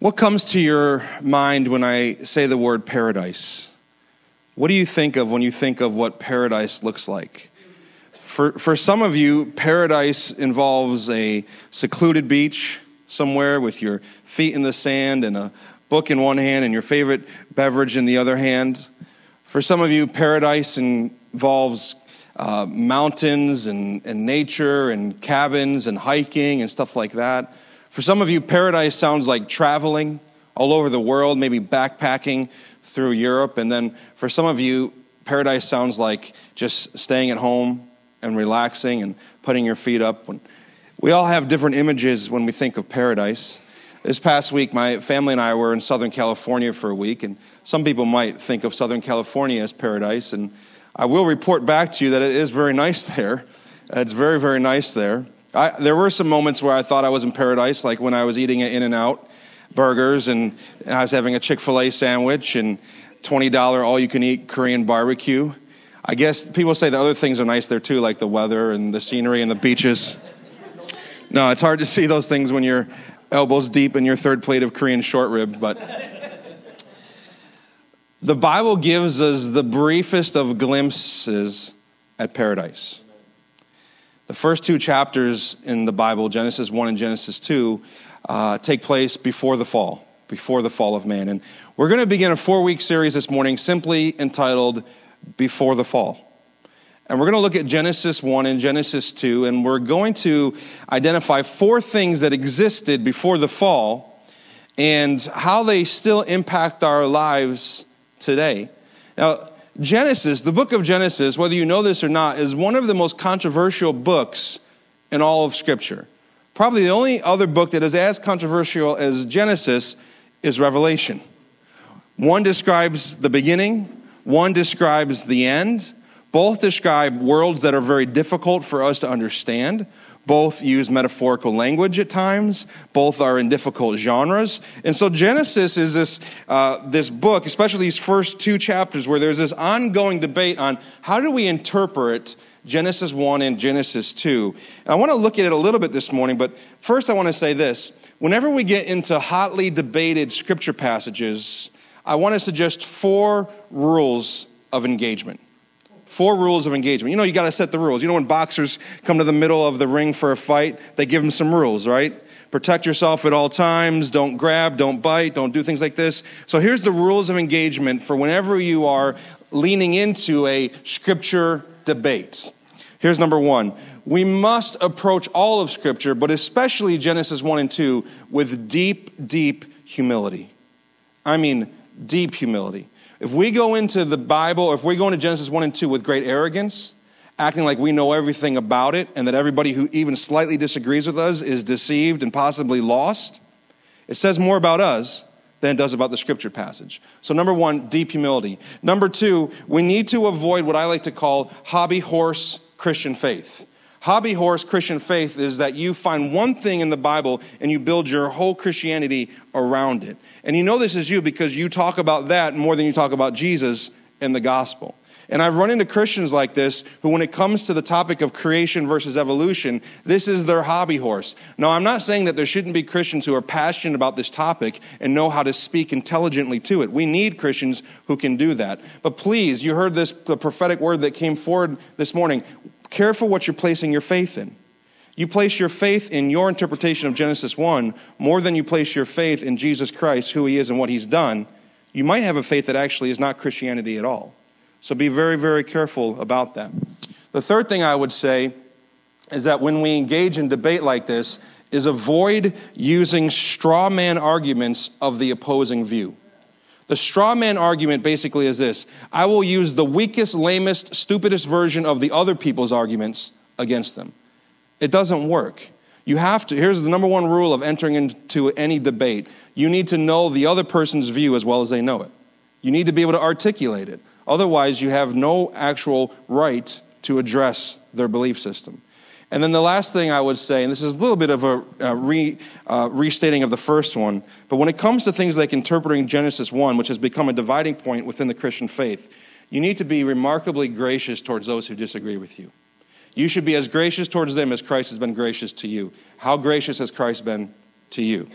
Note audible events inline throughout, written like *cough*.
What comes to your mind when I say the word paradise? What do you think of when you think of what paradise looks like? For, for some of you, paradise involves a secluded beach somewhere with your feet in the sand and a book in one hand and your favorite beverage in the other hand. For some of you, paradise involves uh, mountains and, and nature and cabins and hiking and stuff like that. For some of you, paradise sounds like traveling all over the world, maybe backpacking through Europe. And then for some of you, paradise sounds like just staying at home and relaxing and putting your feet up. We all have different images when we think of paradise. This past week, my family and I were in Southern California for a week, and some people might think of Southern California as paradise. And I will report back to you that it is very nice there. It's very, very nice there. I, there were some moments where I thought I was in paradise, like when I was eating at In-N-Out burgers and, and I was having a Chick fil A sandwich and $20 all you can eat Korean barbecue. I guess people say the other things are nice there too, like the weather and the scenery and the beaches. No, it's hard to see those things when you're elbows deep in your third plate of Korean short rib, but the Bible gives us the briefest of glimpses at paradise. The first two chapters in the Bible, Genesis 1 and Genesis 2, uh, take place before the fall, before the fall of man. And we're going to begin a four week series this morning simply entitled Before the Fall. And we're going to look at Genesis 1 and Genesis 2, and we're going to identify four things that existed before the fall and how they still impact our lives today. Now, Genesis, the book of Genesis, whether you know this or not, is one of the most controversial books in all of Scripture. Probably the only other book that is as controversial as Genesis is Revelation. One describes the beginning, one describes the end. Both describe worlds that are very difficult for us to understand. Both use metaphorical language at times. Both are in difficult genres. And so Genesis is this, uh, this book, especially these first two chapters, where there's this ongoing debate on how do we interpret Genesis 1 and Genesis 2. And I want to look at it a little bit this morning, but first I want to say this. Whenever we get into hotly debated scripture passages, I want to suggest four rules of engagement. Four rules of engagement. You know, you got to set the rules. You know, when boxers come to the middle of the ring for a fight, they give them some rules, right? Protect yourself at all times. Don't grab, don't bite, don't do things like this. So here's the rules of engagement for whenever you are leaning into a scripture debate. Here's number one we must approach all of Scripture, but especially Genesis 1 and 2, with deep, deep humility. I mean, deep humility. If we go into the Bible, if we go into Genesis 1 and 2 with great arrogance, acting like we know everything about it, and that everybody who even slightly disagrees with us is deceived and possibly lost, it says more about us than it does about the scripture passage. So, number one, deep humility. Number two, we need to avoid what I like to call hobby horse Christian faith. Hobby horse Christian faith is that you find one thing in the Bible and you build your whole Christianity around it. And you know this is you because you talk about that more than you talk about Jesus and the gospel. And I've run into Christians like this who, when it comes to the topic of creation versus evolution, this is their hobby horse. Now, I'm not saying that there shouldn't be Christians who are passionate about this topic and know how to speak intelligently to it. We need Christians who can do that. But please, you heard this, the prophetic word that came forward this morning. Careful what you're placing your faith in. You place your faith in your interpretation of Genesis 1 more than you place your faith in Jesus Christ, who he is and what he's done. You might have a faith that actually is not Christianity at all. So be very, very careful about that. The third thing I would say is that when we engage in debate like this, is avoid using straw man arguments of the opposing view. The straw man argument basically is this I will use the weakest, lamest, stupidest version of the other people's arguments against them. It doesn't work. You have to, here's the number one rule of entering into any debate you need to know the other person's view as well as they know it. You need to be able to articulate it. Otherwise, you have no actual right to address their belief system. And then the last thing I would say, and this is a little bit of a, a re, uh, restating of the first one, but when it comes to things like interpreting Genesis 1, which has become a dividing point within the Christian faith, you need to be remarkably gracious towards those who disagree with you. You should be as gracious towards them as Christ has been gracious to you. How gracious has Christ been to you?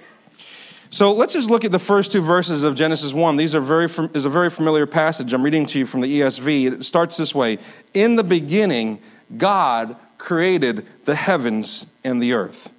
So let's just look at the first two verses of Genesis 1. These are very is a very familiar passage. I'm reading to you from the ESV. It starts this way. In the beginning, God created the heavens and the earth.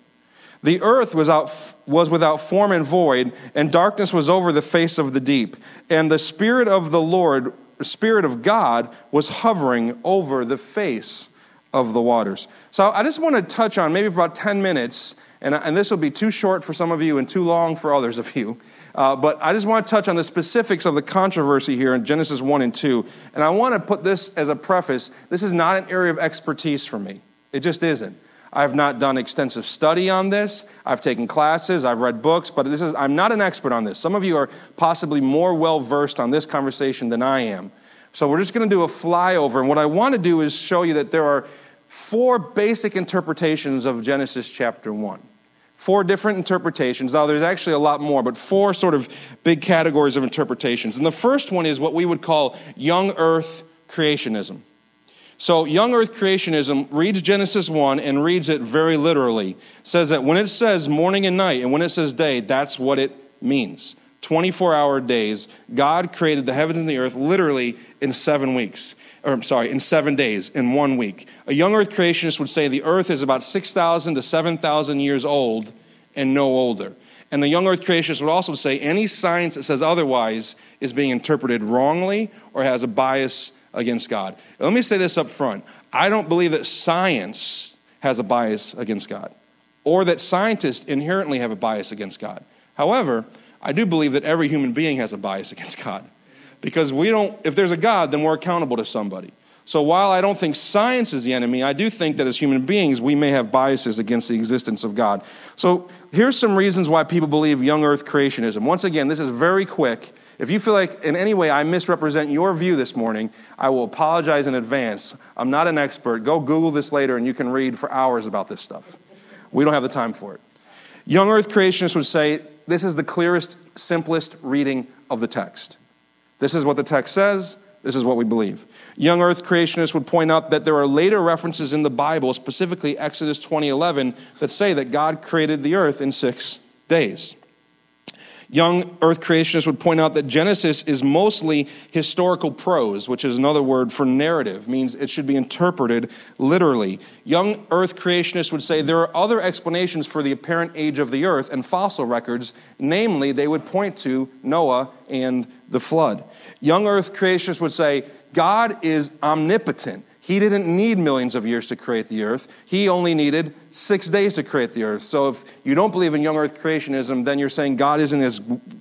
The earth was, out, was without form and void, and darkness was over the face of the deep. And the Spirit of the Lord, Spirit of God, was hovering over the face of the waters. So I just want to touch on maybe for about 10 minutes and, and this will be too short for some of you and too long for others of you. Uh, but I just want to touch on the specifics of the controversy here in Genesis 1 and 2. And I want to put this as a preface this is not an area of expertise for me, it just isn't. I've not done extensive study on this. I've taken classes, I've read books, but this is, I'm not an expert on this. Some of you are possibly more well versed on this conversation than I am. So we're just going to do a flyover. And what I want to do is show you that there are four basic interpretations of Genesis chapter 1 four different interpretations. Now, there's actually a lot more, but four sort of big categories of interpretations. And the first one is what we would call young earth creationism. So, young earth creationism reads Genesis 1 and reads it very literally. Says that when it says morning and night and when it says day, that's what it means. 24 hour days. God created the heavens and the earth literally in seven weeks or I'm sorry, in seven days, in one week. A young earth creationist would say the earth is about 6,000 to 7,000 years old and no older. And the young earth creationist would also say any science that says otherwise is being interpreted wrongly or has a bias against God. Let me say this up front I don't believe that science has a bias against God or that scientists inherently have a bias against God. However, I do believe that every human being has a bias *laughs* against God. Because we don't, if there's a God, then we're accountable to somebody. So while I don't think science is the enemy, I do think that as human beings, we may have biases against the existence of God. So here's some reasons why people believe young earth creationism. Once again, this is very quick. If you feel like in any way I misrepresent your view this morning, I will apologize in advance. I'm not an expert. Go Google this later and you can read for hours about this stuff. We don't have the time for it. Young earth creationists would say this is the clearest, simplest reading of the text. This is what the text says. This is what we believe. Young earth creationists would point out that there are later references in the Bible, specifically Exodus 20:11, that say that God created the earth in 6 days. Young earth creationists would point out that Genesis is mostly historical prose, which is another word for narrative, means it should be interpreted literally. Young earth creationists would say there are other explanations for the apparent age of the earth and fossil records, namely, they would point to Noah and the flood. Young earth creationists would say God is omnipotent. He didn't need millions of years to create the earth. He only needed six days to create the earth. So if you don't believe in young earth creationism, then you're saying God isn't as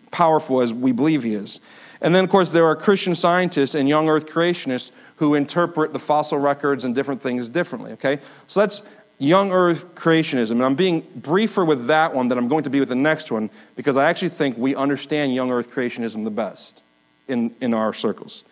powerful as we believe he is. And then, of course, there are Christian scientists and young earth creationists who interpret the fossil records and different things differently, okay? So that's young earth creationism. And I'm being briefer with that one than I'm going to be with the next one because I actually think we understand young earth creationism the best in, in our circles.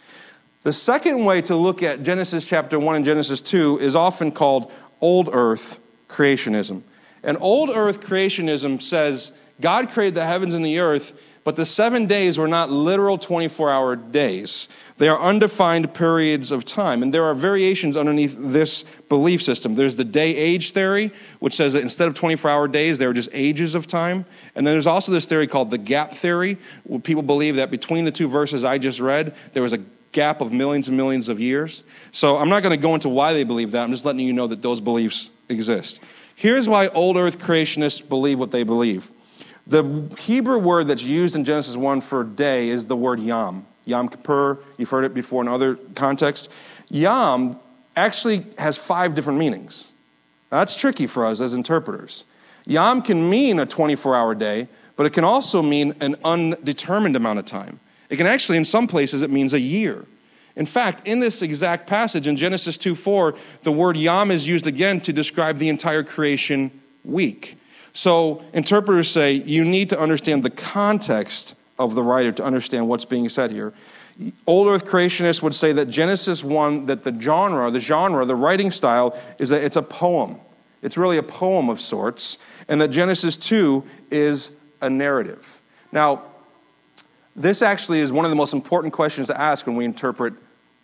The second way to look at Genesis chapter 1 and Genesis 2 is often called old earth creationism. And old earth creationism says God created the heavens and the earth, but the seven days were not literal 24 hour days. They are undefined periods of time. And there are variations underneath this belief system. There's the day age theory, which says that instead of 24 hour days, there are just ages of time. And then there's also this theory called the gap theory, where people believe that between the two verses I just read, there was a gap of millions and millions of years. So I'm not going to go into why they believe that. I'm just letting you know that those beliefs exist. Here's why old earth creationists believe what they believe. The Hebrew word that's used in Genesis 1 for day is the word yom. Yom Kippur, you've heard it before in other contexts. Yom actually has five different meanings. Now, that's tricky for us as interpreters. Yom can mean a 24 hour day, but it can also mean an undetermined amount of time. It can actually, in some places, it means a year. In fact, in this exact passage in Genesis 2 4, the word yom is used again to describe the entire creation week. So interpreters say you need to understand the context of the writer to understand what's being said here. Old Earth creationists would say that Genesis 1, that the genre, the genre, the writing style, is that it's a poem. It's really a poem of sorts, and that Genesis 2 is a narrative. Now, this actually is one of the most important questions to ask when we interpret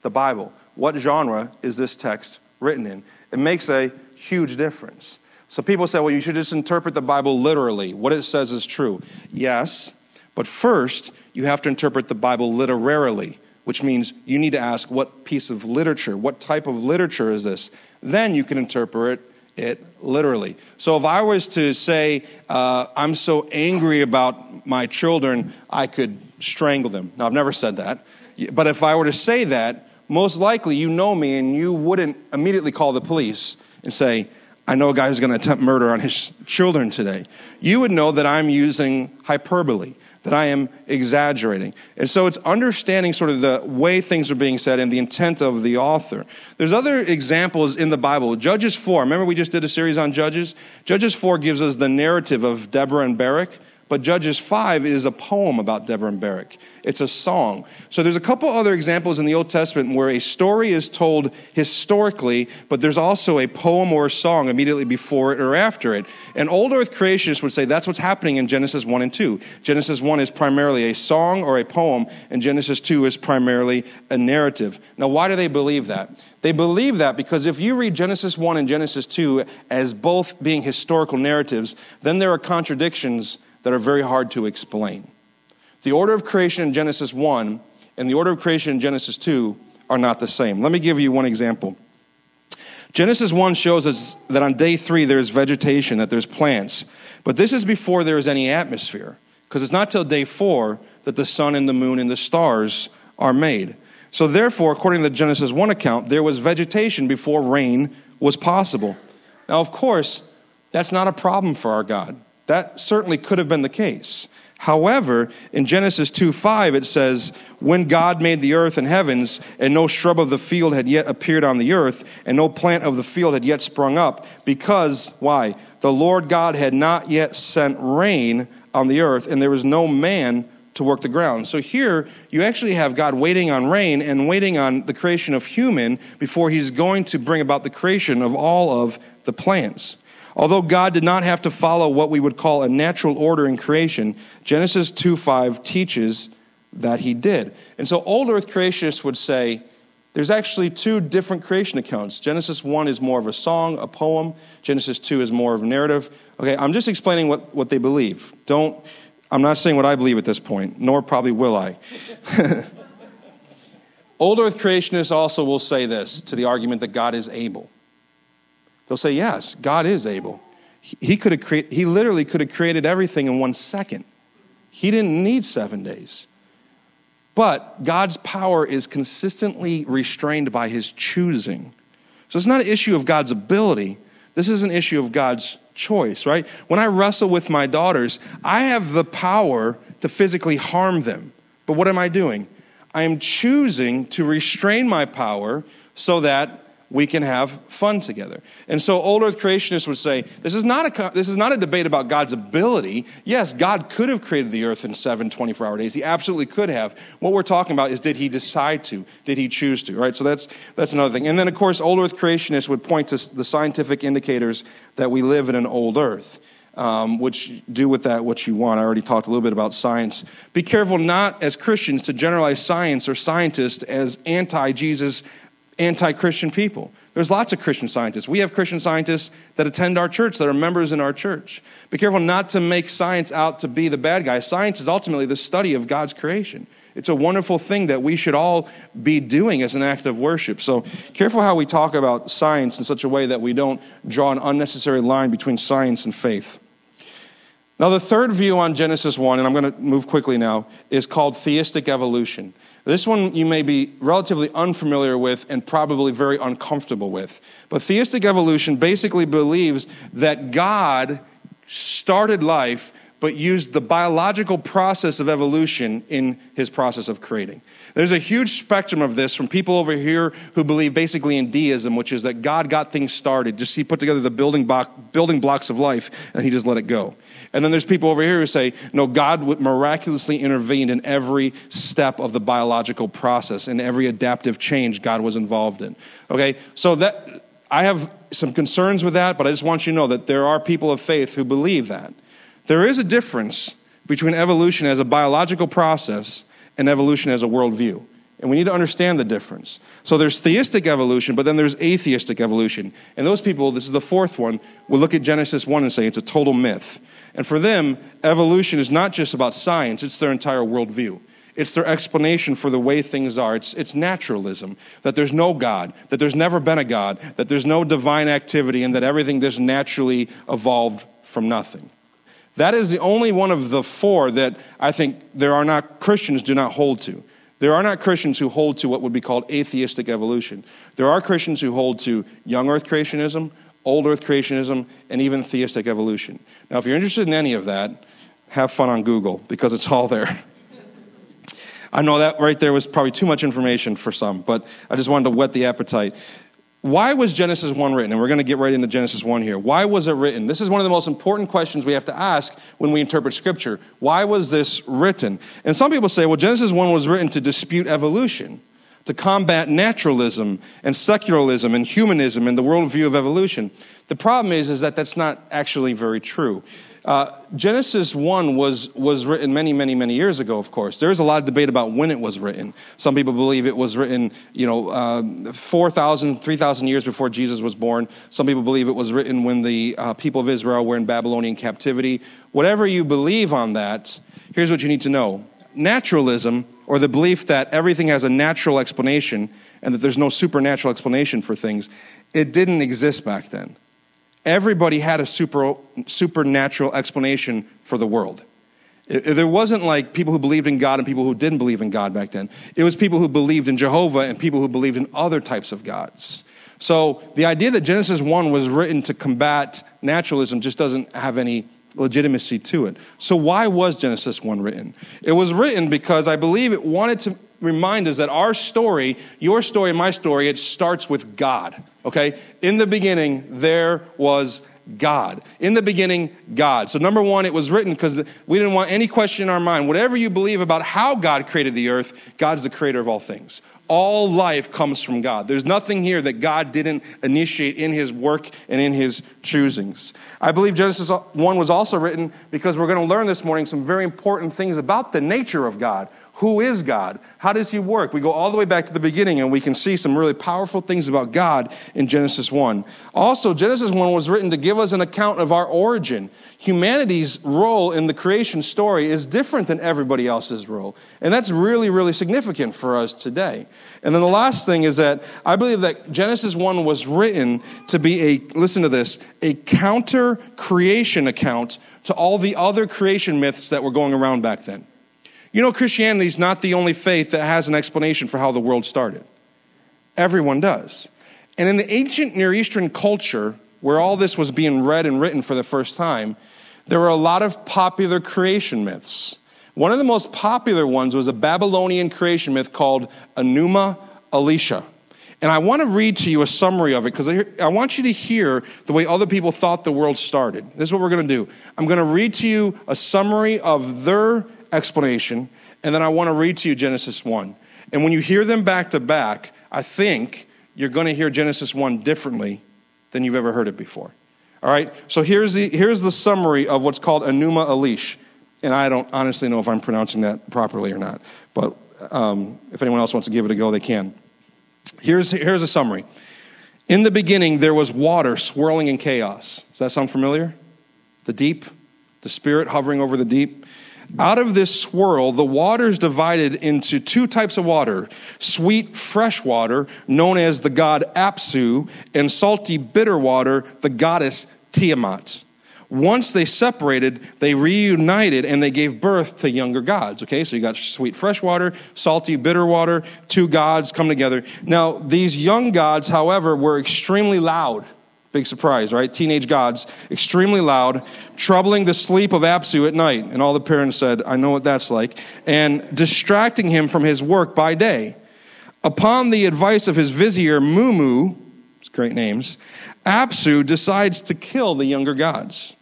the Bible. What genre is this text written in? It makes a huge difference. So people say, well, you should just interpret the Bible literally. What it says is true. Yes, but first, you have to interpret the Bible literarily, which means you need to ask what piece of literature, what type of literature is this? Then you can interpret it literally. So if I was to say, uh, I'm so angry about my children, I could strangle them. Now, I've never said that. But if I were to say that, most likely you know me and you wouldn't immediately call the police and say, I know a guy who's going to attempt murder on his children today. You would know that I'm using hyperbole, that I am exaggerating. And so it's understanding sort of the way things are being said and the intent of the author. There's other examples in the Bible. Judges 4, remember we just did a series on Judges? Judges 4 gives us the narrative of Deborah and Barak. But Judges 5 is a poem about Deborah and Barak. It's a song. So there's a couple other examples in the Old Testament where a story is told historically, but there's also a poem or a song immediately before it or after it. And Old Earth creationists would say that's what's happening in Genesis 1 and 2. Genesis 1 is primarily a song or a poem, and Genesis 2 is primarily a narrative. Now, why do they believe that? They believe that because if you read Genesis 1 and Genesis 2 as both being historical narratives, then there are contradictions that are very hard to explain. The order of creation in Genesis 1 and the order of creation in Genesis 2 are not the same. Let me give you one example. Genesis 1 shows us that on day 3 there's vegetation, that there's plants. But this is before there is any atmosphere, because it's not till day 4 that the sun and the moon and the stars are made. So, therefore, according to the Genesis 1 account, there was vegetation before rain was possible. Now, of course, that's not a problem for our God. That certainly could have been the case. However, in Genesis 2 5, it says, When God made the earth and heavens, and no shrub of the field had yet appeared on the earth, and no plant of the field had yet sprung up, because, why? The Lord God had not yet sent rain on the earth, and there was no man to work the ground. So here, you actually have God waiting on rain and waiting on the creation of human before he's going to bring about the creation of all of the plants. Although God did not have to follow what we would call a natural order in creation, Genesis 2:5 teaches that he did. And so old earth creationists would say there's actually two different creation accounts. Genesis 1 is more of a song, a poem. Genesis 2 is more of a narrative. Okay, I'm just explaining what, what they believe. Don't I'm not saying what I believe at this point, nor probably will I. *laughs* Old earth creationists also will say this to the argument that God is able. They'll say, yes, God is able. He, could have create, he literally could have created everything in one second. He didn't need seven days. But God's power is consistently restrained by his choosing. So it's not an issue of God's ability. This is an issue of God's choice, right? When I wrestle with my daughters, I have the power to physically harm them. But what am I doing? I am choosing to restrain my power so that we can have fun together. And so old earth creationists would say this is not a, this is not a debate about God's ability. Yes, God could have created the earth in seven 24 hour days. He absolutely could have. What we're talking about is did he decide to? Did he choose to? Right? So that's, that's another thing. And then, of course, old earth creationists would point to the scientific indicators that we live in an old earth. Um, which do with that what you want. I already talked a little bit about science. Be careful not as Christians to generalize science or scientists as anti Jesus anti Christian people. There's lots of Christian scientists. We have Christian scientists that attend our church, that are members in our church. Be careful not to make science out to be the bad guy. Science is ultimately the study of God's creation. It's a wonderful thing that we should all be doing as an act of worship. So, careful how we talk about science in such a way that we don't draw an unnecessary line between science and faith. Now, the third view on Genesis 1, and I'm going to move quickly now, is called theistic evolution. This one you may be relatively unfamiliar with and probably very uncomfortable with. But theistic evolution basically believes that God started life but used the biological process of evolution in his process of creating. There's a huge spectrum of this from people over here who believe basically in deism, which is that God got things started. Just he put together the building, building blocks of life and he just let it go. And then there's people over here who say, no, God miraculously intervened in every step of the biological process and every adaptive change God was involved in. Okay, so that I have some concerns with that, but I just want you to know that there are people of faith who believe that. There is a difference between evolution as a biological process and evolution as a worldview. And we need to understand the difference. So there's theistic evolution, but then there's atheistic evolution. And those people, this is the fourth one, will look at Genesis 1 and say it's a total myth. And for them, evolution is not just about science, it's their entire worldview. It's their explanation for the way things are. It's, it's naturalism that there's no God, that there's never been a God, that there's no divine activity, and that everything just naturally evolved from nothing. That is the only one of the four that I think there are not Christians do not hold to. There are not Christians who hold to what would be called atheistic evolution. There are Christians who hold to young earth creationism, old earth creationism, and even theistic evolution. Now, if you're interested in any of that, have fun on Google because it's all there. I know that right there was probably too much information for some, but I just wanted to whet the appetite. Why was Genesis 1 written? And we're going to get right into Genesis 1 here. Why was it written? This is one of the most important questions we have to ask when we interpret Scripture. Why was this written? And some people say, well, Genesis 1 was written to dispute evolution, to combat naturalism and secularism and humanism and the worldview of evolution. The problem is, is that that's not actually very true. Uh, Genesis 1 was, was written many, many, many years ago, of course. There's a lot of debate about when it was written. Some people believe it was written, you know, uh, 4,000, 3,000 years before Jesus was born. Some people believe it was written when the uh, people of Israel were in Babylonian captivity. Whatever you believe on that, here's what you need to know. Naturalism, or the belief that everything has a natural explanation and that there's no supernatural explanation for things, it didn't exist back then everybody had a super, supernatural explanation for the world. There wasn't like people who believed in God and people who didn't believe in God back then. It was people who believed in Jehovah and people who believed in other types of gods. So the idea that Genesis 1 was written to combat naturalism just doesn't have any legitimacy to it. So why was Genesis 1 written? It was written because I believe it wanted to remind us that our story, your story, my story, it starts with God. Okay? In the beginning, there was God. In the beginning, God. So, number one, it was written because we didn't want any question in our mind. Whatever you believe about how God created the earth, God's the creator of all things. All life comes from God. There's nothing here that God didn't initiate in his work and in his choosings. I believe Genesis 1 was also written because we're going to learn this morning some very important things about the nature of God. Who is God? How does He work? We go all the way back to the beginning and we can see some really powerful things about God in Genesis 1. Also, Genesis 1 was written to give us an account of our origin. Humanity's role in the creation story is different than everybody else's role. And that's really, really significant for us today. And then the last thing is that I believe that Genesis 1 was written to be a, listen to this, a counter creation account to all the other creation myths that were going around back then. You know, Christianity is not the only faith that has an explanation for how the world started. Everyone does. And in the ancient Near Eastern culture, where all this was being read and written for the first time, there were a lot of popular creation myths. One of the most popular ones was a Babylonian creation myth called Enuma Elish. And I want to read to you a summary of it because I want you to hear the way other people thought the world started. This is what we're going to do. I'm going to read to you a summary of their explanation, and then I want to read to you Genesis 1. And when you hear them back to back, I think you're going to hear Genesis 1 differently than you've ever heard it before. All right? So here's the, here's the summary of what's called Enuma Elish. And I don't honestly know if I'm pronouncing that properly or not. But um, if anyone else wants to give it a go, they can. Here's, here's a summary. In the beginning, there was water swirling in chaos. Does that sound familiar? The deep, the spirit hovering over the deep. Out of this swirl, the waters divided into two types of water sweet, fresh water, known as the god Apsu, and salty, bitter water, the goddess Tiamat. Once they separated, they reunited and they gave birth to younger gods. Okay, so you got sweet fresh water, salty bitter water, two gods come together. Now, these young gods, however, were extremely loud. Big surprise, right? Teenage gods, extremely loud, troubling the sleep of Apsu at night. And all the parents said, I know what that's like. And distracting him from his work by day. Upon the advice of his vizier, Mummu, it's great names, Apsu decides to kill the younger gods.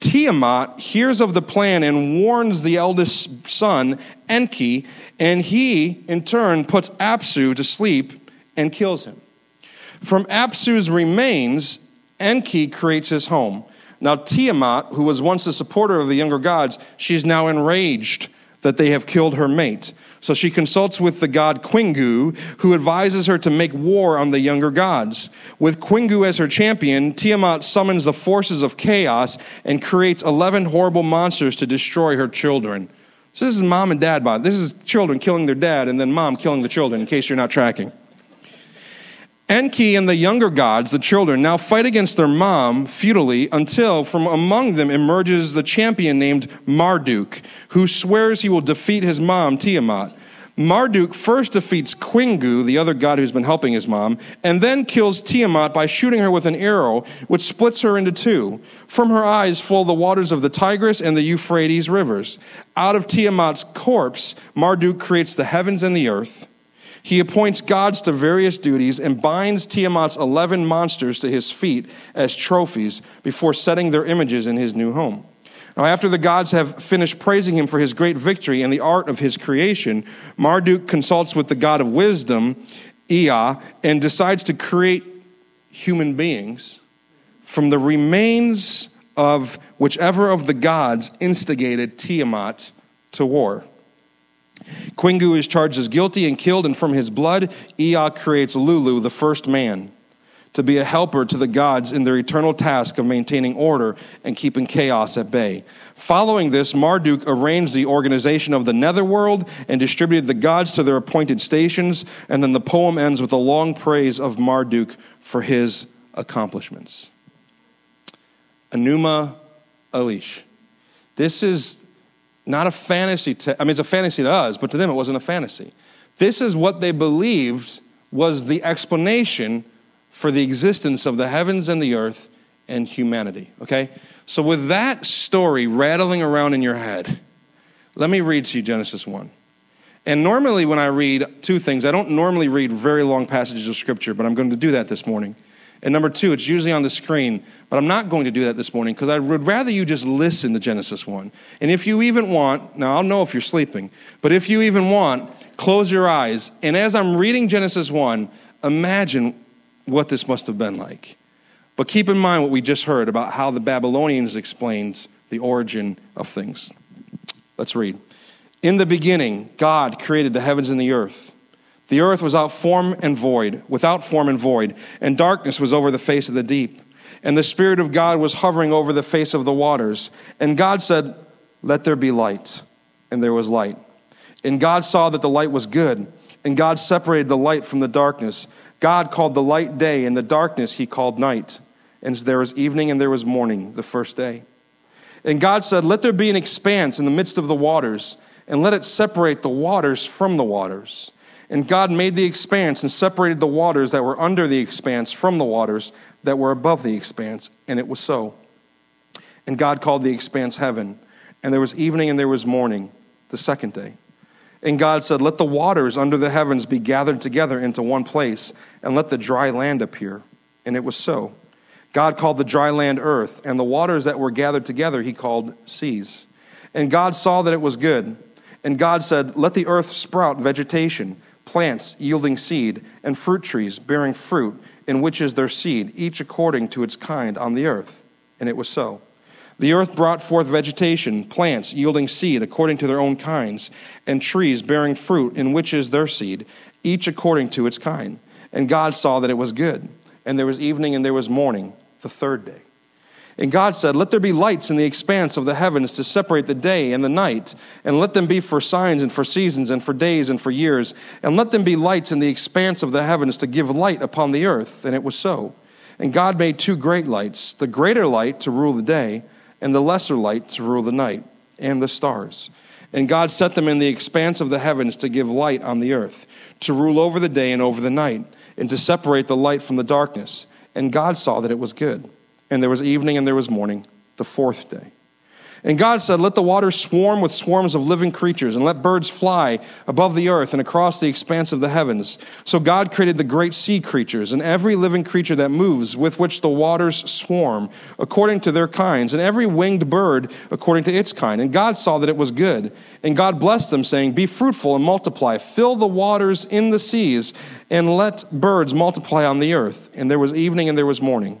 Tiamat hears of the plan and warns the eldest son, Enki, and he, in turn, puts Apsu to sleep and kills him. From Apsu's remains, Enki creates his home. Now, Tiamat, who was once a supporter of the younger gods, she's now enraged that they have killed her mate. So she consults with the god Kingu, who advises her to make war on the younger gods. With Kingu as her champion, Tiamat summons the forces of chaos and creates 11 horrible monsters to destroy her children. So this is mom and dad, by this is children killing their dad and then mom killing the children, in case you're not tracking. Enki and the younger gods, the children, now fight against their mom futilely until from among them emerges the champion named Marduk, who swears he will defeat his mom, Tiamat. Marduk first defeats Kingu, the other god who's been helping his mom, and then kills Tiamat by shooting her with an arrow, which splits her into two. From her eyes flow the waters of the Tigris and the Euphrates rivers. Out of Tiamat's corpse, Marduk creates the heavens and the earth. He appoints gods to various duties and binds Tiamat's 11 monsters to his feet as trophies before setting their images in his new home. Now, after the gods have finished praising him for his great victory and the art of his creation, Marduk consults with the god of wisdom, Ea, and decides to create human beings from the remains of whichever of the gods instigated Tiamat to war. Kingu is charged as guilty and killed, and from his blood, Ea creates Lulu, the first man, to be a helper to the gods in their eternal task of maintaining order and keeping chaos at bay. Following this, Marduk arranged the organization of the netherworld and distributed the gods to their appointed stations, and then the poem ends with a long praise of Marduk for his accomplishments. Enuma Elish. This is not a fantasy. To, I mean, it's a fantasy to us, but to them it wasn't a fantasy. This is what they believed was the explanation for the existence of the heavens and the earth and humanity. Okay? So, with that story rattling around in your head, let me read to you Genesis 1. And normally, when I read two things, I don't normally read very long passages of Scripture, but I'm going to do that this morning. And number two, it's usually on the screen, but I'm not going to do that this morning because I would rather you just listen to Genesis 1. And if you even want, now I'll know if you're sleeping, but if you even want, close your eyes. And as I'm reading Genesis 1, imagine what this must have been like. But keep in mind what we just heard about how the Babylonians explained the origin of things. Let's read. In the beginning, God created the heavens and the earth. The earth was without form and void, without form and void, and darkness was over the face of the deep. And the Spirit of God was hovering over the face of the waters. And God said, Let there be light. And there was light. And God saw that the light was good. And God separated the light from the darkness. God called the light day, and the darkness he called night. And there was evening and there was morning the first day. And God said, Let there be an expanse in the midst of the waters, and let it separate the waters from the waters. And God made the expanse and separated the waters that were under the expanse from the waters that were above the expanse. And it was so. And God called the expanse heaven. And there was evening and there was morning the second day. And God said, Let the waters under the heavens be gathered together into one place, and let the dry land appear. And it was so. God called the dry land earth, and the waters that were gathered together he called seas. And God saw that it was good. And God said, Let the earth sprout vegetation plants yielding seed, and fruit trees bearing fruit, in which is their seed, each according to its kind on the earth. And it was so. The earth brought forth vegetation, plants yielding seed according to their own kinds, and trees bearing fruit, in which is their seed, each according to its kind. And God saw that it was good. And there was evening and there was morning, the third day. And God said, Let there be lights in the expanse of the heavens to separate the day and the night, and let them be for signs and for seasons and for days and for years, and let them be lights in the expanse of the heavens to give light upon the earth. And it was so. And God made two great lights the greater light to rule the day, and the lesser light to rule the night, and the stars. And God set them in the expanse of the heavens to give light on the earth, to rule over the day and over the night, and to separate the light from the darkness. And God saw that it was good. And there was evening and there was morning, the fourth day. And God said, Let the waters swarm with swarms of living creatures, and let birds fly above the earth and across the expanse of the heavens. So God created the great sea creatures, and every living creature that moves, with which the waters swarm, according to their kinds, and every winged bird according to its kind. And God saw that it was good. And God blessed them, saying, Be fruitful and multiply, fill the waters in the seas, and let birds multiply on the earth. And there was evening and there was morning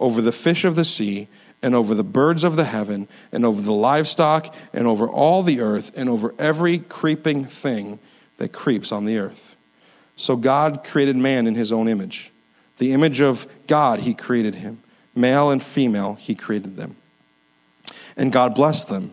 over the fish of the sea and over the birds of the heaven, and over the livestock, and over all the earth, and over every creeping thing that creeps on the earth. So God created man in his own image. The image of God, he created him. Male and female, he created them. And God blessed them.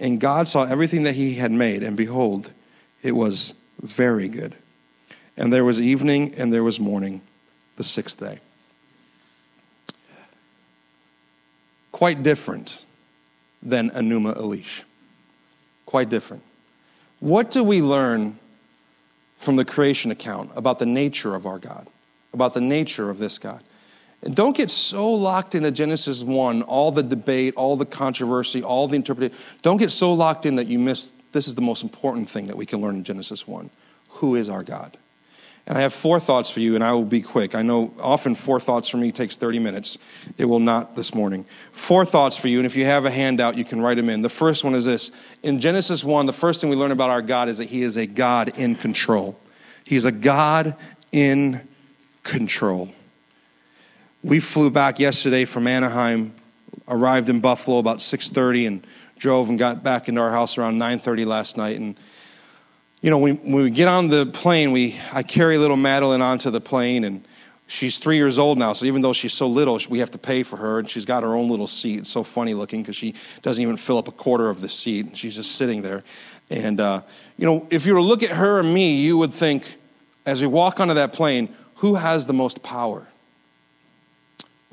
And God saw everything that he had made, and behold, it was very good. And there was evening and there was morning, the sixth day. Quite different than Enuma Elish. Quite different. What do we learn from the creation account about the nature of our God, about the nature of this God? And don't get so locked into Genesis 1, all the debate, all the controversy, all the interpretation. Don't get so locked in that you miss this is the most important thing that we can learn in Genesis 1. Who is our God? And I have four thoughts for you, and I will be quick. I know often four thoughts for me takes 30 minutes. It will not this morning. Four thoughts for you, and if you have a handout, you can write them in. The first one is this In Genesis 1, the first thing we learn about our God is that He is a God in control. He's a God in control. We flew back yesterday from Anaheim, arrived in Buffalo about 6:30 and drove and got back into our house around 9:30 last night and you know, when, we get on the plane, we I carry little Madeline onto the plane and she's three years old now, so even though she's so little, we have to pay for her, and she's got her own little seat. It's so funny looking because she doesn't even fill up a quarter of the seat. She's just sitting there. And, uh, you know, if you were to look at her and me, you would think, as we walk onto that plane, who has the most power?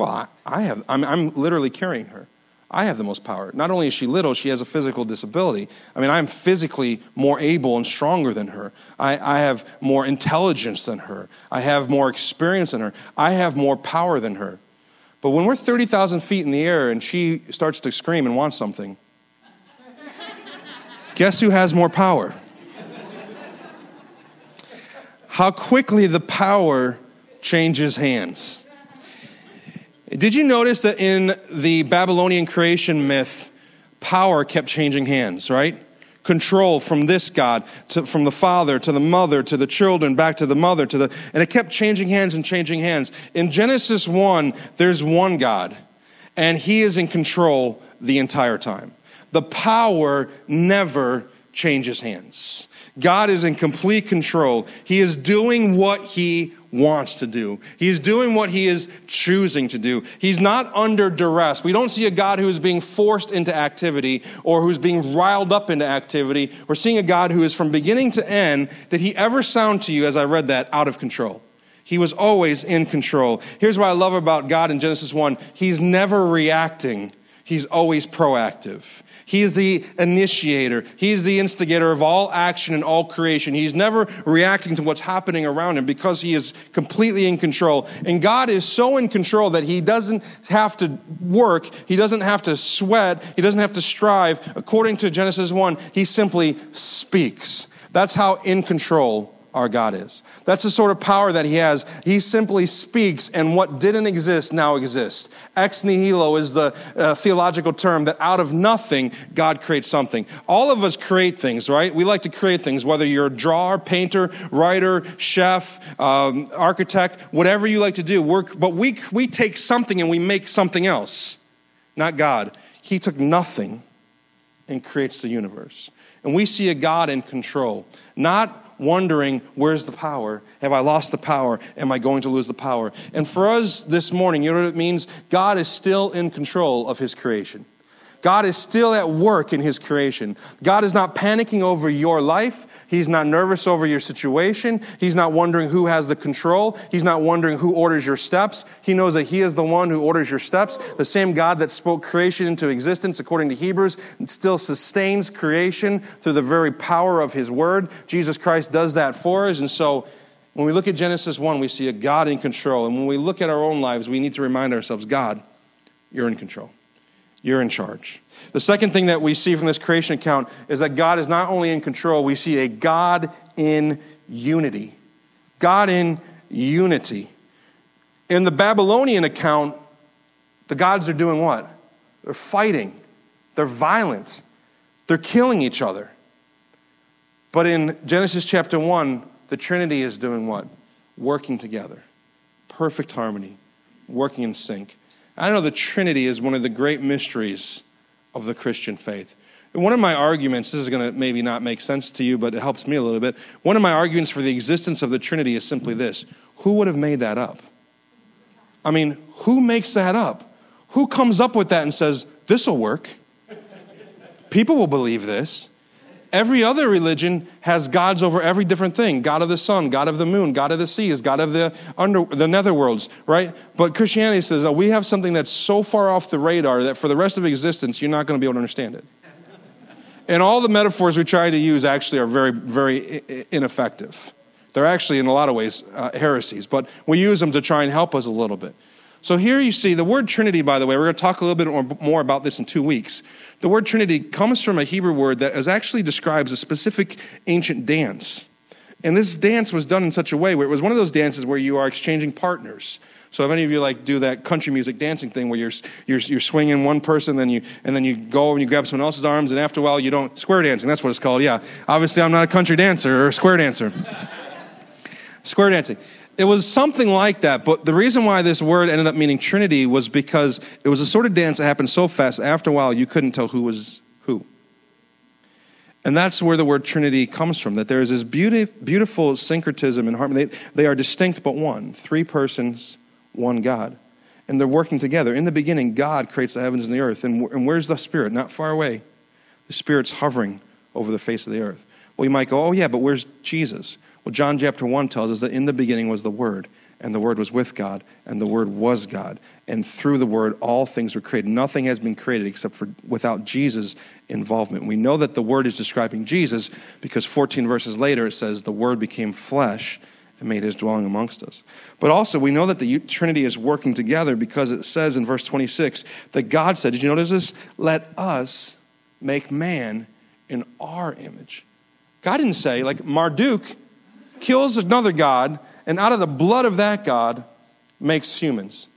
Well, I, I have, I'm, I'm literally carrying her. I have the most power. Not only is she little, she has a physical disability. I mean, I'm physically more able and stronger than her. I, I, have more intelligence than her. I have more experience than her. I have more power than her. But when we're 30,000 feet in the air and she starts to scream and wants something, *laughs* guess who has more power? How quickly the power changes hands. Did you notice that in the Babylonian creation myth, power kept changing hands, right? Control from this God, to, from the father to the mother to the children, back to the mother to the, and it kept changing hands and changing hands. In Genesis 1, there's one God, and he is in control the entire time. The power never changes hands. God is in complete control. He is doing what he wants to do. He is doing what he is choosing to do. He's not under duress. We don't see a God who is being forced into activity or who's being riled up into activity. We're seeing a God who is from beginning to end, did he ever sound to you, as I read that, out of control? He was always in control. Here's what I love about God in Genesis 1 He's never reacting, He's always proactive. He is the initiator. He's the instigator of all action and all creation. He's never reacting to what's happening around him because he is completely in control. And God is so in control that he doesn't have to work, he doesn't have to sweat, he doesn't have to strive. According to Genesis 1, he simply speaks. That's how in control our God is. That's the sort of power that He has. He simply speaks, and what didn't exist now exists. Ex nihilo is the uh, theological term that out of nothing, God creates something. All of us create things, right? We like to create things, whether you're a drawer, painter, writer, chef, um, architect, whatever you like to do. We're, but we, we take something and we make something else. Not God. He took nothing and creates the universe. And we see a God in control, not wondering, where's the power? Have I lost the power? Am I going to lose the power? And for us this morning, you know what it means? God is still in control of his creation. God is still at work in his creation. God is not panicking over your life. He's not nervous over your situation. He's not wondering who has the control. He's not wondering who orders your steps. He knows that He is the one who orders your steps. The same God that spoke creation into existence, according to Hebrews, still sustains creation through the very power of His Word. Jesus Christ does that for us. And so, when we look at Genesis 1, we see a God in control. And when we look at our own lives, we need to remind ourselves God, you're in control. You're in charge. The second thing that we see from this creation account is that God is not only in control, we see a God in unity. God in unity. In the Babylonian account, the gods are doing what? They're fighting, they're violent, they're killing each other. But in Genesis chapter 1, the Trinity is doing what? Working together. Perfect harmony, working in sync. I know the Trinity is one of the great mysteries of the Christian faith. One of my arguments, this is going to maybe not make sense to you, but it helps me a little bit. One of my arguments for the existence of the Trinity is simply this Who would have made that up? I mean, who makes that up? Who comes up with that and says, this will work? People will believe this. Every other religion has gods over every different thing God of the sun, God of the moon, God of the seas, God of the, under, the netherworlds, right? But Christianity says oh, we have something that's so far off the radar that for the rest of existence, you're not going to be able to understand it. And all the metaphors we try to use actually are very, very ineffective. They're actually, in a lot of ways, uh, heresies, but we use them to try and help us a little bit. So here you see the word Trinity, by the way, we're going to talk a little bit more about this in two weeks. The word Trinity comes from a Hebrew word that is actually describes a specific ancient dance. And this dance was done in such a way where it was one of those dances where you are exchanging partners. So if any of you like do that country music dancing thing where you're, you're, you're swinging one person, then you, and then you go and you grab someone else's arms, and after a while you don't, square dancing, that's what it's called, yeah. Obviously I'm not a country dancer or a square dancer. *laughs* square dancing. It was something like that, but the reason why this word ended up meaning Trinity was because it was a sort of dance that happened so fast, after a while, you couldn't tell who was who. And that's where the word Trinity comes from, that there is this beauty, beautiful syncretism and harmony. They, they are distinct but one three persons, one God. And they're working together. In the beginning, God creates the heavens and the earth. And, and where's the Spirit? Not far away. The Spirit's hovering over the face of the earth. Well, you might go, oh, yeah, but where's Jesus? Well, John chapter 1 tells us that in the beginning was the Word, and the Word was with God, and the Word was God. And through the Word, all things were created. Nothing has been created except for without Jesus' involvement. We know that the Word is describing Jesus because 14 verses later it says, The Word became flesh and made his dwelling amongst us. But also, we know that the Trinity is working together because it says in verse 26 that God said, Did you notice this? Let us make man in our image. God didn't say, like Marduk kills another God, and out of the blood of that God makes humans.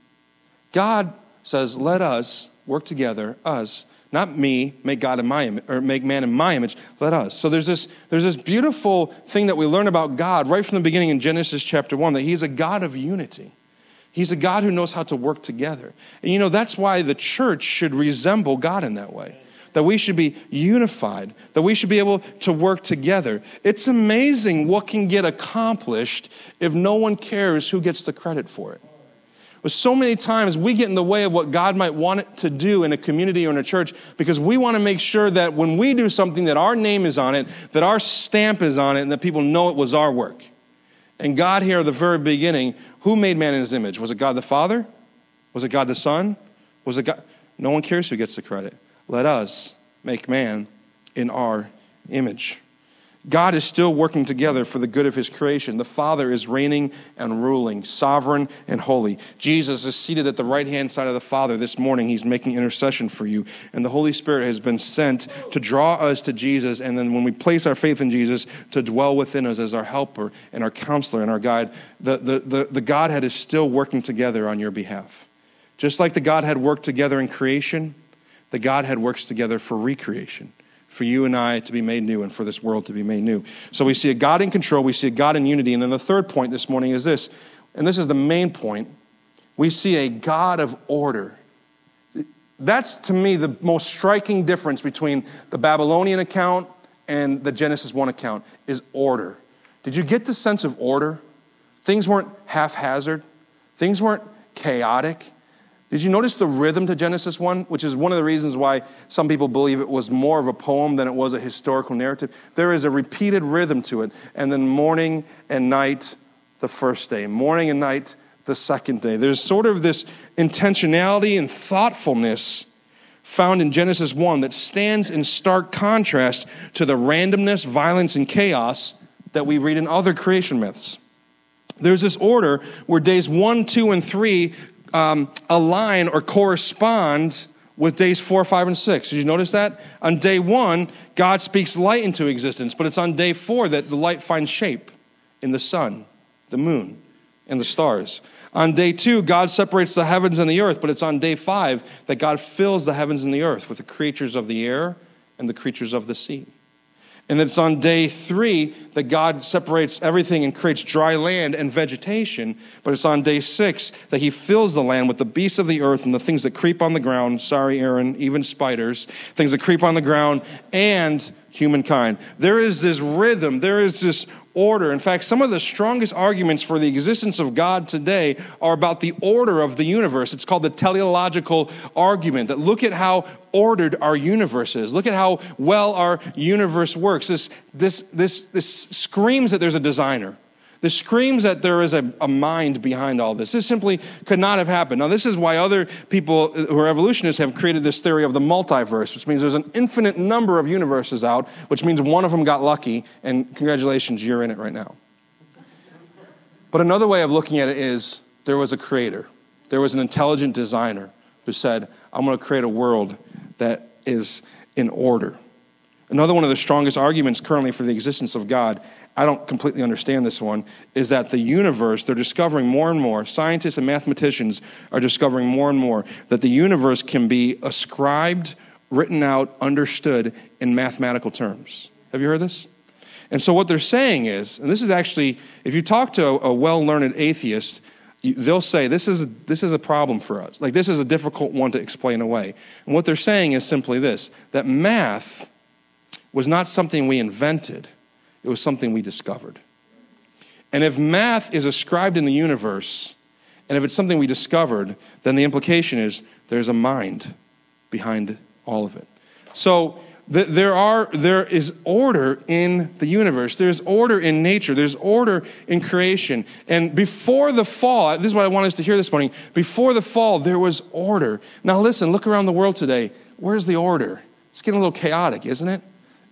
God says, let us work together, us, not me, make God in my image, or make man in my image, let us. So there's this, there's this beautiful thing that we learn about God right from the beginning in Genesis chapter 1 that He's a God of unity. He's a God who knows how to work together. And you know, that's why the church should resemble God in that way that we should be unified, that we should be able to work together. It's amazing what can get accomplished if no one cares who gets the credit for it. But so many times we get in the way of what God might want it to do in a community or in a church because we want to make sure that when we do something that our name is on it, that our stamp is on it, and that people know it was our work. And God here at the very beginning, who made man in his image? Was it God the Father? Was it God the Son? Was it God? No one cares who gets the credit. Let us make man in our image. God is still working together for the good of his creation. The Father is reigning and ruling, sovereign and holy. Jesus is seated at the right hand side of the Father. This morning, he's making intercession for you. And the Holy Spirit has been sent to draw us to Jesus. And then, when we place our faith in Jesus, to dwell within us as our helper and our counselor and our guide. The, the, the, the Godhead is still working together on your behalf. Just like the Godhead worked together in creation the Godhead works together for recreation, for you and I to be made new and for this world to be made new. So we see a God in control, we see a God in unity. And then the third point this morning is this, and this is the main point we see a God of order. That's to me the most striking difference between the Babylonian account and the Genesis 1 account is order. Did you get the sense of order? Things weren't haphazard, things weren't chaotic. Did you notice the rhythm to Genesis 1, which is one of the reasons why some people believe it was more of a poem than it was a historical narrative? There is a repeated rhythm to it, and then morning and night the first day, morning and night the second day. There's sort of this intentionality and thoughtfulness found in Genesis 1 that stands in stark contrast to the randomness, violence, and chaos that we read in other creation myths. There's this order where days 1, 2, and 3 um, align or correspond with days 4, 5, and 6. Did you notice that? On day 1, God speaks light into existence, but it's on day 4 that the light finds shape in the sun, the moon, and the stars. On day two, God separates the heavens and the earth, but it's on day five that God fills the heavens and the earth with the creatures of the air and the creatures of the sea. And it's on day three that God separates everything and creates dry land and vegetation. But it's on day six that He fills the land with the beasts of the earth and the things that creep on the ground. Sorry, Aaron, even spiders, things that creep on the ground, and humankind. There is this rhythm, there is this order. In fact, some of the strongest arguments for the existence of God today are about the order of the universe. It's called the teleological argument that look at how ordered our universe is. Look at how well our universe works. This, this, this, this screams that there's a designer. This screams that there is a, a, mind behind all this. This simply could not have happened. Now, this is why other people who are evolutionists have created this theory of the multiverse, which means there's an infinite number of universes out, which means one of them got lucky, and congratulations, you're in it right now. But another way of looking at it is there was a creator, there was an intelligent designer who said, I'm going to create a world that is in order. Another one of the strongest arguments currently for the existence of God I don't completely understand this one, is that the universe, they're discovering more and more, scientists and mathematicians are discovering more and more that the universe can be ascribed, written out, understood in mathematical terms. Have you heard this? And so what they're saying is, and this is actually, if you talk to a, well learned atheist, they'll say this is, this is a problem for us. Like, this is a difficult one to explain away. And what they're saying is simply this that math was not something we invented it was something we discovered. And if math is ascribed in the universe, and if it's something we discovered, then the implication is there's a mind behind all of it. So there, are, there is order in the universe, there's order in nature, there's order in creation. And before the fall, this is what I want us to hear this morning before the fall, there was order. Now, listen, look around the world today. Where's the order? It's getting a little chaotic, isn't it?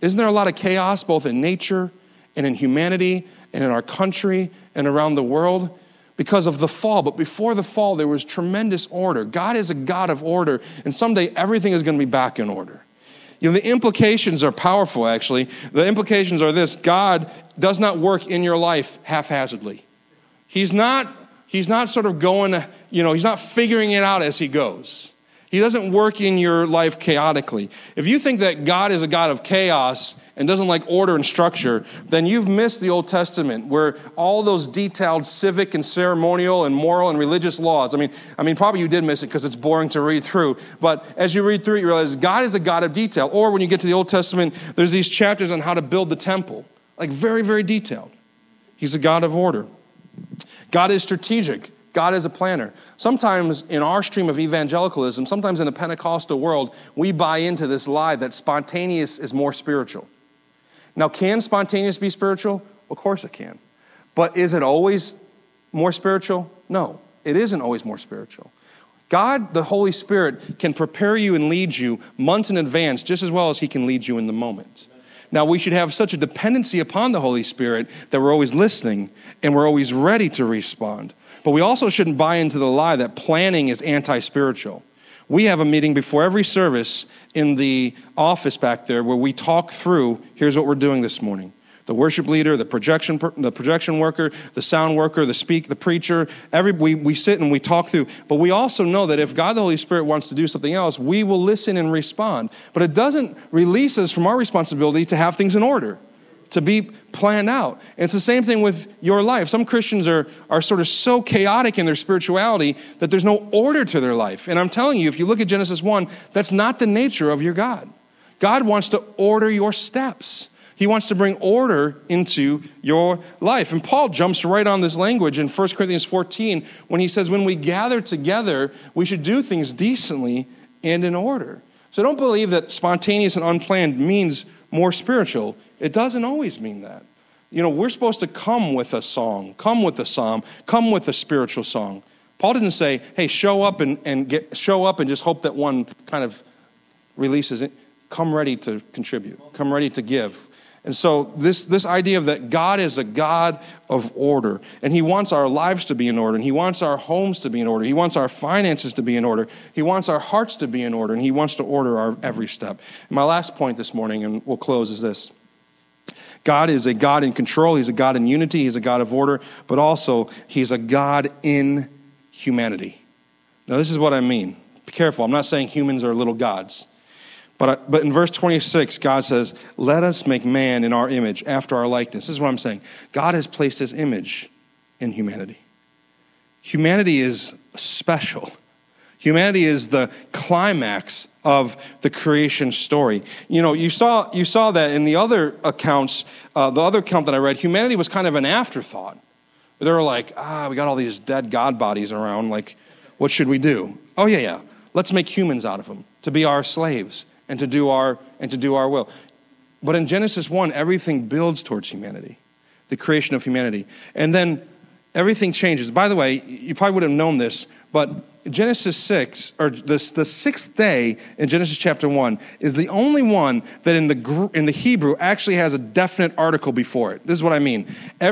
Isn't there a lot of chaos both in nature and in humanity and in our country and around the world because of the fall. But before the fall, there was tremendous order. God is a God of order, and someday everything is going to be back in order. You know, the implications are powerful, actually. The implications are this God does not work in your life haphazardly. He's not, he's not sort of going, you know, he's not figuring it out as he goes. He doesn't work in your life chaotically. If you think that God is a God of chaos and doesn't like order and structure, then you've missed the Old Testament where all those detailed civic and ceremonial and moral and religious laws. I mean, I mean, probably you did miss it because it's boring to read through. But as you read through it, you realize God is a God of detail. Or when you get to the Old Testament, there's these chapters on how to build the temple, like very, very detailed. He's a God of order. God is strategic. God is a planner. Sometimes in our stream of evangelicalism, sometimes in a Pentecostal world, we buy into this lie that spontaneous is more spiritual. Now, can spontaneous be spiritual? Of course it can. But is it always more spiritual? No, it isn't always more spiritual. God, the Holy Spirit, can prepare you and lead you months in advance just as well as He can lead you in the moment. Now, we should have such a dependency upon the Holy Spirit that we're always listening and we're always ready to respond. But we also shouldn't buy into the lie that planning is anti spiritual. We have a meeting before every service in the office back there where we talk through here's what we're doing this morning. The worship leader, the projection, the projection worker, the sound worker, the speak, the preacher, every, we, we sit and we talk through. But we also know that if God the Holy Spirit wants to do something else, we will listen and respond. But it doesn't release us from our responsibility to have things in order to be planned out. And it's the same thing with your life. Some Christians are, are sort of so chaotic in their spirituality that there's no order to their life. And I'm telling you, if you look at Genesis 1, that's not the nature of your God. God wants to order your steps. He wants to bring order into your life. And Paul jumps right on this language in 1 Corinthians 14 when he says, When we gather together, we should do things decently and in order. So don't believe that spontaneous and unplanned means more spiritual. It doesn't always mean that. You know, we're supposed to come with a song, come with a psalm, come with a spiritual song. Paul didn't say, hey, show up and, and get, show up and just hope that one kind of releases it. Come ready to contribute, come ready to give. And so, this, this idea of that God is a God of order, and He wants our lives to be in order, and He wants our homes to be in order, He wants our finances to be in order, He wants our hearts to be in order, and He wants to order our every step. And my last point this morning, and we'll close, is this God is a God in control, He's a God in unity, He's a God of order, but also He's a God in humanity. Now, this is what I mean. Be careful, I'm not saying humans are little gods. But, but in verse 26, God says, Let us make man in our image, after our likeness. This is what I'm saying. God has placed his image in humanity. Humanity is special. Humanity is the climax of the creation story. You know, you saw, you saw that in the other accounts, uh, the other account that I read, humanity was kind of an afterthought. They were like, ah, we got all these dead God bodies around. Like, what should we do? Oh, yeah, yeah. Let's make humans out of them to be our slaves and to do our and to do our will. But in Genesis 1, everything builds towards humanity, the creation of humanity. And then everything changes. By the way, you probably would have known this, but Genesis 6, or the, the sixth day in Genesis chapter 1, is the only one that in the, in the Hebrew actually has a definite article before it. This is what I mean.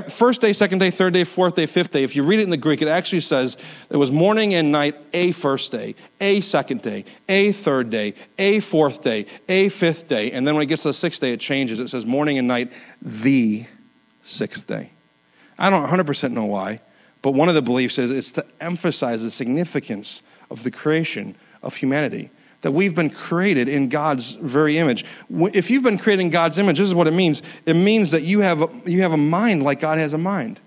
First day, second day, third day, fourth day, fifth day, if you read it in the Greek, it actually says it was morning and night, a first day, a second day, a third day, a fourth day, a fifth day. And then when it gets to the sixth day, it changes. It says morning and night, the sixth day. I don't 100% know why. But one of the beliefs is it's to emphasize the significance of the creation of humanity. That we've been created in God's very image. If you've been created in God's image, this is what it means. It means that you have a, you have a mind like God has a mind.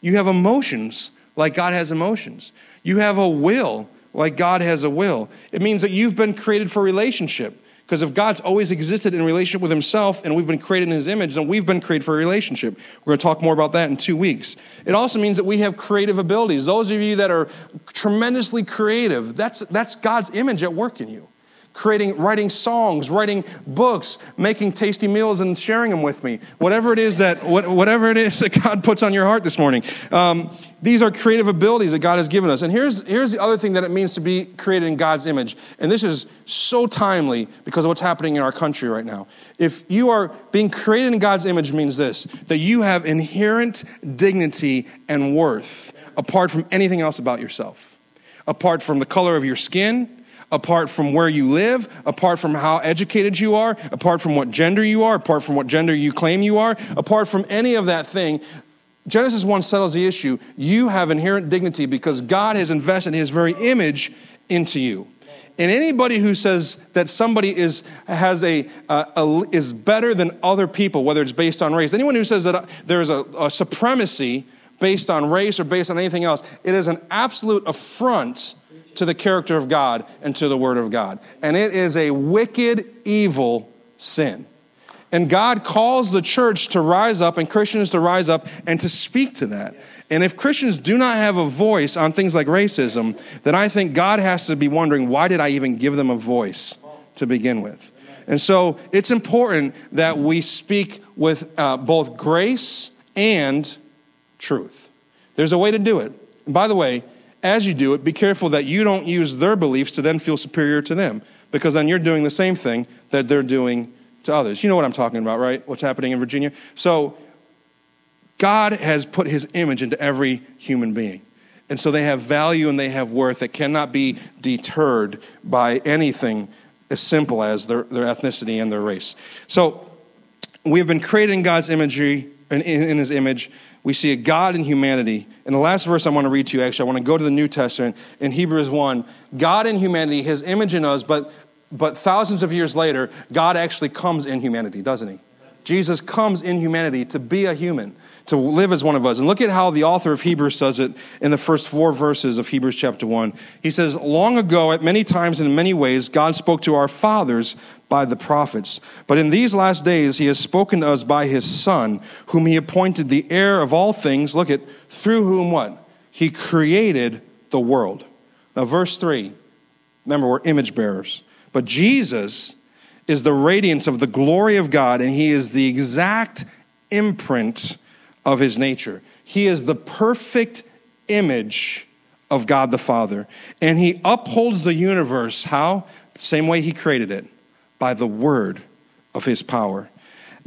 You have emotions like God has emotions. You have a will like God has a will. It means that you've been created for relationship. Because if God's always existed in relationship with himself and we've been created in his image, then we've been created for a relationship. We're going to talk more about that in two weeks. It also means that we have creative abilities. Those of you that are tremendously creative, that's, that's God's image at work in you creating, writing songs, writing books, making tasty meals and sharing them with me. Whatever it is that, whatever it is *laughs* that God puts on your heart this morning. Um, these are creative abilities that God has given us. And here's, here's the other thing that it means to be created in God's image. And this is so timely because of what's happening in our country right now. If you are being created in God's image means this, that you have inherent dignity and worth apart from anything else about yourself. Apart from the color of your skin, apart from where you live, apart from how educated you are, apart from what gender you are, apart from what gender you claim you are, apart from any of that thing, Genesis 1 settles the issue. You have inherent dignity because God has invested his very image into you. And anybody who says that somebody is, has a, uh, a, is better than other people, whether it's based on race, anyone who says that there's a, a supremacy based on race or based on anything else, it is an absolute affront to the character of God and to the Word of God. And it is a wicked, evil sin. And God calls the church to rise up and Christians to rise up and to speak to that. And if Christians do not have a voice on things like racism, then I think God has to be wondering why did I even give them a voice to begin with? And so it's important that we speak with uh, both grace and truth. There's a way to do it. And by the way, as you do it, be careful that you don't use their beliefs to then feel superior to them, because then you're doing the same thing that they're doing to others. You know what I'm talking about, right? What's happening in Virginia? So, God has put his image into every human being. And so they have value and they have worth that cannot be deterred by anything as simple as their, their ethnicity and their race. So we have been created in God's imagery, in, in his image. We see a God in humanity. And the last verse I want to read to you, actually, I want to go to the New Testament in Hebrews 1. God in humanity, his image in us, but, but thousands of years later, God actually comes in humanity, doesn't he? Jesus comes in humanity to be a human, to live as one of us. And look at how the author of Hebrews says it in the first four verses of Hebrews chapter 1. He says, Long ago, at many times and in many ways, God spoke to our fathers by the prophets. But in these last days, he has spoken to us by his Son, whom he appointed the heir of all things. Look at, through whom what? He created the world. Now, verse 3, remember, we're image bearers. But Jesus is the radiance of the glory of God, and he is the exact imprint of his nature. He is the perfect image of God the Father. And he upholds the universe, how? The same way he created it, by the word of his power.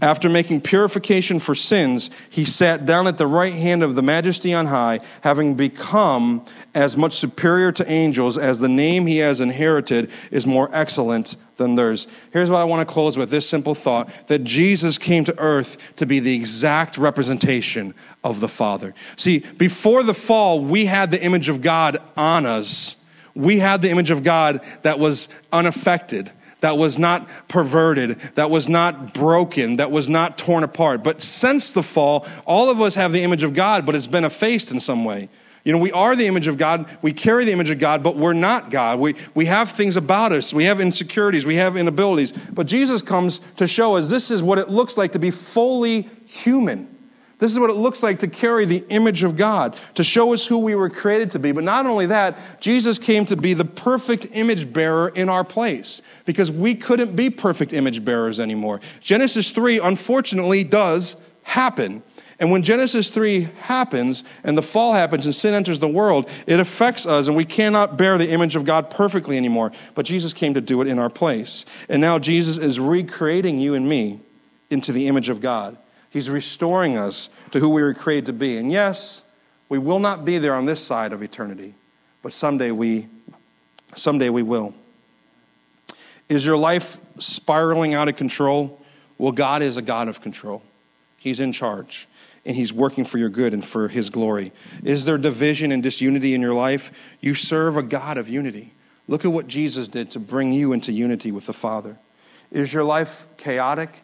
After making purification for sins, he sat down at the right hand of the majesty on high, having become as much superior to angels as the name he has inherited is more excellent than theirs. Here's what I want to close with this simple thought that Jesus came to earth to be the exact representation of the Father. See, before the fall, we had the image of God on us. We had the image of God that was unaffected that was not perverted, that was not broken, that was not torn apart. But since the fall, all of us have the image of God, but it's been effaced in some way. You know, we are the image of God, we carry the image of God, but we're not God. We, we have things about us, we have insecurities, we have inabilities. But Jesus comes to show us this is what it looks like to be fully human. This is what it looks like to carry the image of God, to show us who we were created to be. But not only that, Jesus came to be the perfect image bearer in our place because we couldn't be perfect image bearers anymore. Genesis 3, unfortunately, does happen. And when Genesis 3 happens and the fall happens and sin enters the world, it affects us and we cannot bear the image of God perfectly anymore. But Jesus came to do it in our place. And now Jesus is recreating you and me into the image of God. He's restoring us to who we were created to be. And yes, we will not be there on this side of eternity, but someday we someday we will. Is your life spiraling out of control? Well, God is a God of control. He's in charge and he's working for your good and for his glory. Is there division and disunity in your life? You serve a God of unity. Look at what Jesus did to bring you into unity with the Father. Is your life chaotic?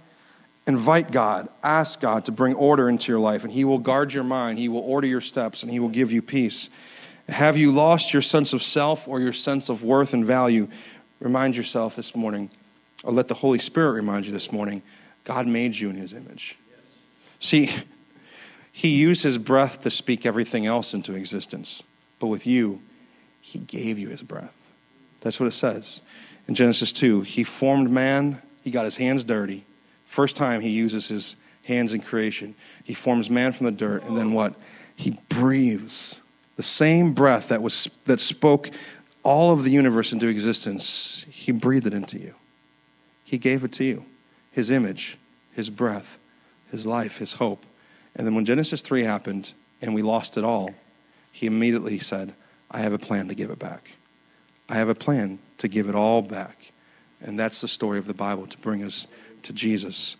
Invite God, ask God to bring order into your life, and He will guard your mind, He will order your steps, and He will give you peace. Have you lost your sense of self or your sense of worth and value? Remind yourself this morning, or let the Holy Spirit remind you this morning God made you in His image. See, He used His breath to speak everything else into existence, but with you, He gave you His breath. That's what it says. In Genesis 2, He formed man, He got His hands dirty First time he uses his hands in creation. He forms man from the dirt, and then what? He breathes. The same breath that, was, that spoke all of the universe into existence, he breathed it into you. He gave it to you. His image, his breath, his life, his hope. And then when Genesis 3 happened and we lost it all, he immediately said, I have a plan to give it back. I have a plan to give it all back. And that's the story of the Bible to bring us to Jesus.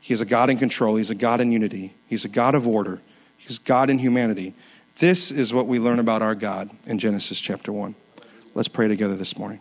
He is a God in control, He's a God in unity, He's a God of order, He's God in humanity. This is what we learn about our God in Genesis chapter 1. Let's pray together this morning.